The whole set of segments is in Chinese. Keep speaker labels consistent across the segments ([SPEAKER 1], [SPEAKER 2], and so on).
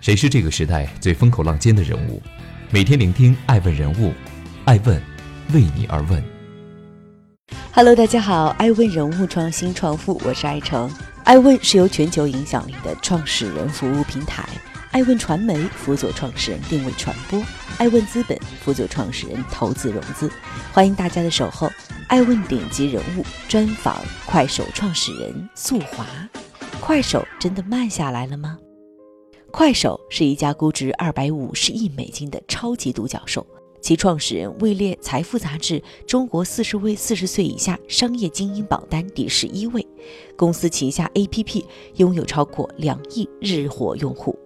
[SPEAKER 1] 谁是这个时代最风口浪尖的人物？每天聆听爱问人物，爱问为你而问。
[SPEAKER 2] Hello，大家好，爱问人物创新创富，我是爱成。爱问是由全球影响力的创始人服务平台，爱问传媒辅佐创始人定位传播，爱问资本辅佐创始人投资融资。欢迎大家的守候。爱问顶级人物专访快手创始人速滑。快手真的慢下来了吗？快手是一家估值二百五十亿美金的超级独角兽，其创始人位列《财富》杂志中国四十位四十岁以下商业精英榜单第十一位。公司旗下 APP 拥有超过两亿日活用户。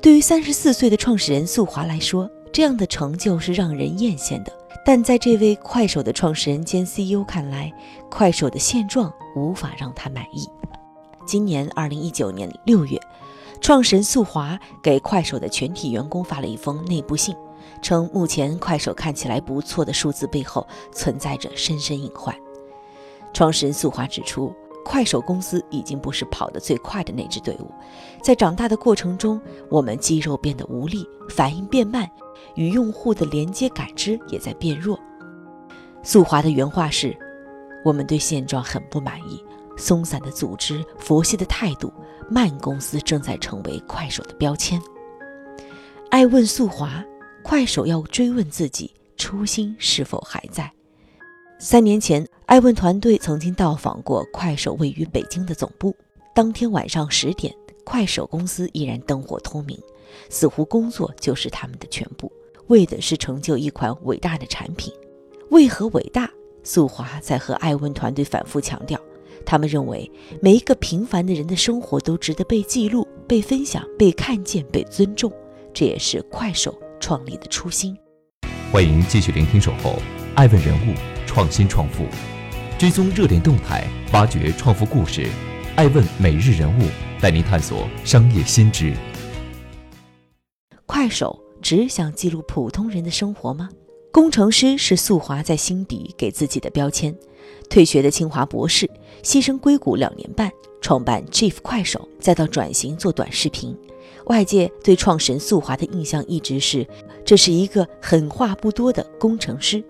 [SPEAKER 2] 对于三十四岁的创始人速滑来说，这样的成就是让人艳羡的。但在这位快手的创始人兼 CEO 看来，快手的现状无法让他满意。今年二零一九年六月，创始人宿华给快手的全体员工发了一封内部信，称目前快手看起来不错的数字背后存在着深深隐患。创始人宿华指出，快手公司已经不是跑得最快的那支队伍，在长大的过程中，我们肌肉变得无力，反应变慢。与用户的连接感知也在变弱。宿华的原话是：“我们对现状很不满意，松散的组织、佛系的态度，慢公司正在成为快手的标签。”爱问速滑，快手要追问自己初心是否还在。三年前，爱问团队曾经到访过快手位于北京的总部。当天晚上十点，快手公司依然灯火通明，似乎工作就是他们的全部。为的是成就一款伟大的产品，为何伟大？速滑在和艾问团队反复强调，他们认为每一个平凡的人的生活都值得被记录、被分享、被看见、被尊重，这也是快手创立的初心。
[SPEAKER 1] 欢迎继续聆听《守候》，爱问人物，创新创富，追踪热点动态，挖掘创富故事，爱问每日人物带您探索商业新知。
[SPEAKER 2] 快手。只想记录普通人的生活吗？工程师是速华在心底给自己的标签。退学的清华博士，牺牲硅谷两年半，创办 Chief 快手，再到转型做短视频。外界对创始人速华的印象一直是，这是一个狠话不多的工程师。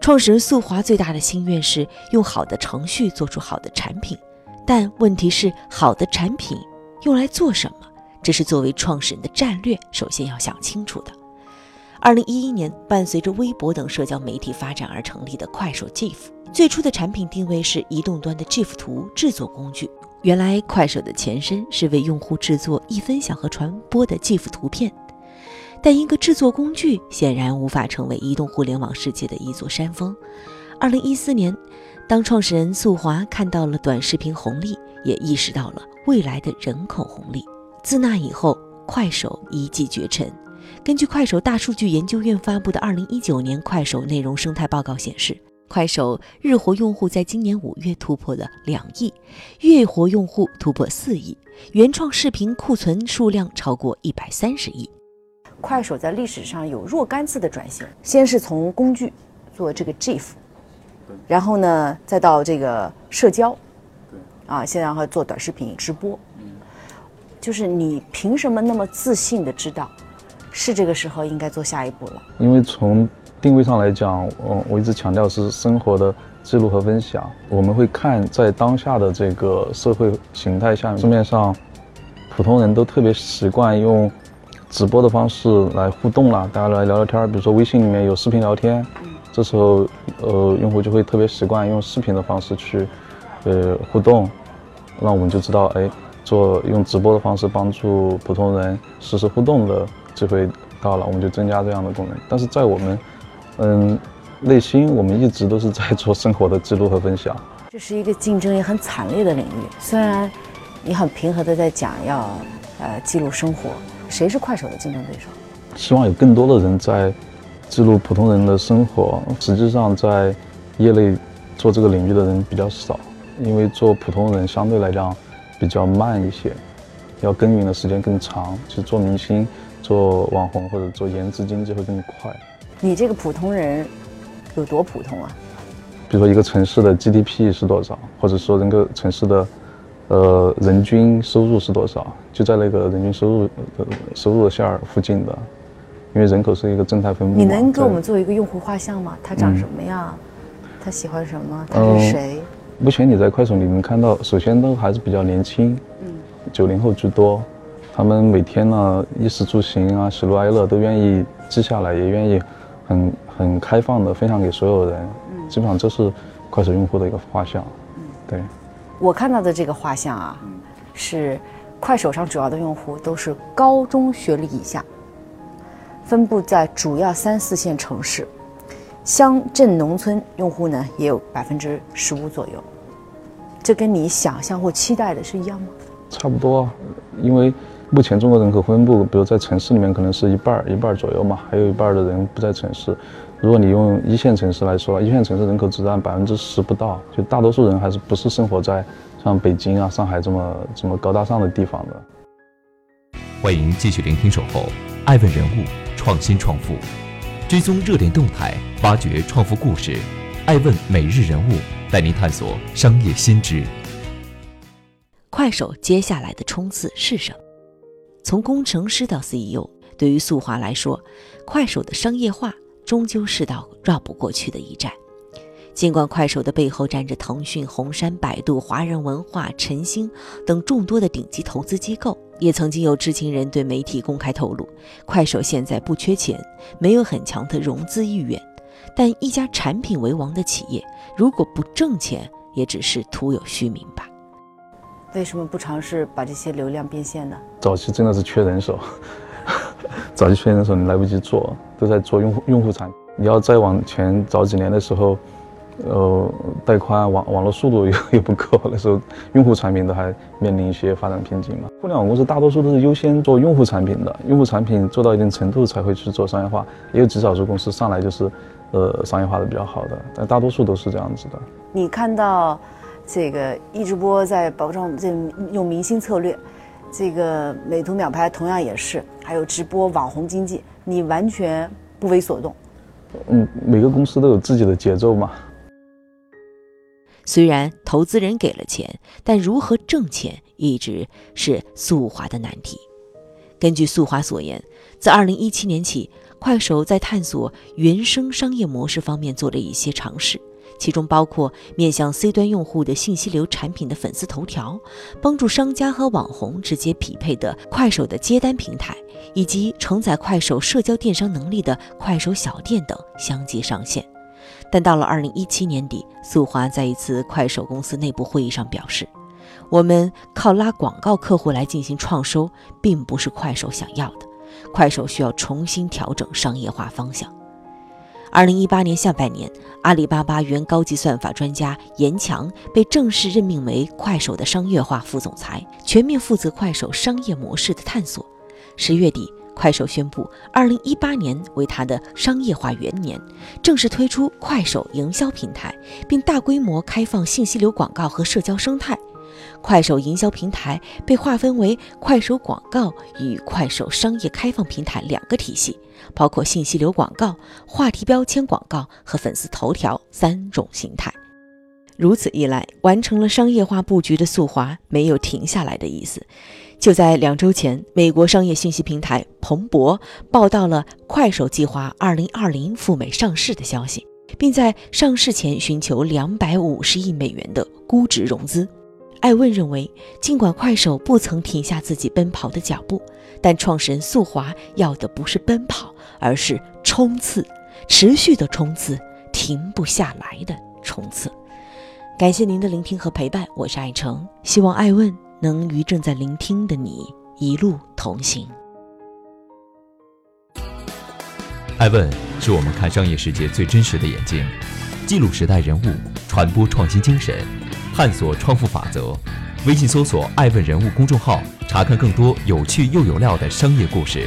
[SPEAKER 2] 创始人速华最大的心愿是用好的程序做出好的产品，但问题是，好的产品用来做什么？这是作为创始人的战略，首先要想清楚的。二零一一年，伴随着微博等社交媒体发展而成立的快手 GIF，最初的产品定位是移动端的 GIF 图制作工具。原来，快手的前身是为用户制作易分享和传播的 GIF 图片，但一个制作工具显然无法成为移动互联网世界的一座山峰。二零一四年，当创始人宿华看到了短视频红利，也意识到了未来的人口红利。自那以后，快手一骑绝尘。根据快手大数据研究院发布的《二零一九年快手内容生态报告》显示，快手日活用户在今年五月突破了两亿，月活用户突破四亿，原创视频库存数量超过一百三十亿。
[SPEAKER 3] 快手在历史上有若干次的转型，先是从工具做这个 GIF，然后呢，再到这个社交，啊，现在还做短视频直播。就是你凭什么那么自信的知道，是这个时候应该做下一步了？
[SPEAKER 4] 因为从定位上来讲，嗯，我一直强调是生活的记录和分享。我们会看在当下的这个社会形态下，市面上普通人都特别习惯用直播的方式来互动了，大家来聊聊天。比如说微信里面有视频聊天，这时候呃用户就会特别习惯用视频的方式去呃互动，那我们就知道哎。做用直播的方式帮助普通人实时互动的机会到了，我们就增加这样的功能。但是在我们，嗯，内心我们一直都是在做生活的记录和分享。
[SPEAKER 3] 这是一个竞争也很惨烈的领域。虽然你很平和的在讲要，呃，记录生活，谁是快手的竞争对手？
[SPEAKER 4] 希望有更多的人在记录普通人的生活。实际上，在业内做这个领域的人比较少，因为做普通人相对来讲。比较慢一些，要耕耘的时间更长。其实做明星、做网红或者做颜值经济会更快。
[SPEAKER 3] 你这个普通人有多普通啊？
[SPEAKER 4] 比如说一个城市的 GDP 是多少，或者说整个城市的呃，人均收入是多少？就在那个人均收入收入的线儿附近的，因为人口是一个正态分布。
[SPEAKER 3] 你能给我们做一个用户画像吗？他长什么样？他喜欢什么？他是谁？
[SPEAKER 4] 目前你在快手里面看到，首先都还是比较年轻，嗯，九零后居多，他们每天呢衣食住行啊喜怒哀乐都愿意记下来，也愿意很很开放的分享给所有人，嗯，基本上这是快手用户的一个画像，嗯，对。
[SPEAKER 3] 我看到的这个画像啊，是快手上主要的用户都是高中学历以下，分布在主要三四线城市，乡镇农村用户呢也有百分之十五左右。这跟你想象或期待的是一样吗？
[SPEAKER 4] 差不多，因为目前中国人口分布，比如在城市里面可能是一半儿一半儿左右嘛，还有一半儿的人不在城市。如果你用一线城市来说，一线城市人口只占百分之十不到，就大多数人还是不是生活在像北京啊、上海这么这么高大上的地方的。
[SPEAKER 1] 欢迎继续聆听《守候》，爱问人物，创新创富，追踪热点动态，挖掘创富故事，爱问每日人物带您探索商业新知。
[SPEAKER 2] 快手接下来的冲刺是什么？从工程师到 CEO，对于速滑来说，快手的商业化。终究是道绕不过去的一战。尽管快手的背后站着腾讯、红杉、百度、华人文化、晨星等众多的顶级投资机构，也曾经有知情人对媒体公开透露，快手现在不缺钱，没有很强的融资意愿。但一家产品为王的企业，如果不挣钱，也只是徒有虚名吧。
[SPEAKER 3] 为什么不尝试把这些流量变现呢？
[SPEAKER 4] 早期真的是缺人手。早期缺人手，你来不及做，都在做用户用户产品。你要再往前早几年的时候，呃，带宽网网络速度又又不够，那时候用户产品都还面临一些发展瓶颈嘛。互联网公司大多数都是优先做用户产品的，用户产品做到一定程度才会去做商业化。也有极少数公司上来就是，呃，商业化的比较好的，但大多数都是这样子的。
[SPEAKER 3] 你看到这个一直播在保障这用明星策略。这个美图秒拍同样也是，还有直播网红经济，你完全不为所动。
[SPEAKER 4] 嗯，每个公司都有自己的节奏嘛。
[SPEAKER 2] 虽然投资人给了钱，但如何挣钱一直是速滑的难题。根据速滑所言，自2017年起，快手在探索原生商业模式方面做了一些尝试。其中包括面向 C 端用户的信息流产品的粉丝头条，帮助商家和网红直接匹配的快手的接单平台，以及承载快手社交电商能力的快手小店等相继上线。但到了二零一七年底，速滑在一次快手公司内部会议上表示：“我们靠拉广告客户来进行创收，并不是快手想要的。快手需要重新调整商业化方向。”二零一八年下半年，阿里巴巴原高级算法专家严强被正式任命为快手的商业化副总裁，全面负责快手商业模式的探索。十月底，快手宣布，二零一八年为它的商业化元年，正式推出快手营销平台，并大规模开放信息流广告和社交生态。快手营销平台被划分为快手广告与快手商业开放平台两个体系，包括信息流广告、话题标签广告和粉丝头条三种形态。如此一来，完成了商业化布局的速滑没有停下来的意思。就在两周前，美国商业信息平台彭博报道了快手计划2020赴美上市的消息，并在上市前寻求250亿美元的估值融资。艾问认为，尽管快手不曾停下自己奔跑的脚步，但创始人速滑要的不是奔跑，而是冲刺，持续的冲刺，停不下来的冲刺。感谢您的聆听和陪伴，我是艾诚，希望艾问能与正在聆听的你一路同行。
[SPEAKER 1] 艾问是我们看商业世界最真实的眼睛，记录时代人物，传播创新精神。探索创富法则，微信搜索“爱问人物”公众号，查看更多有趣又有料的商业故事。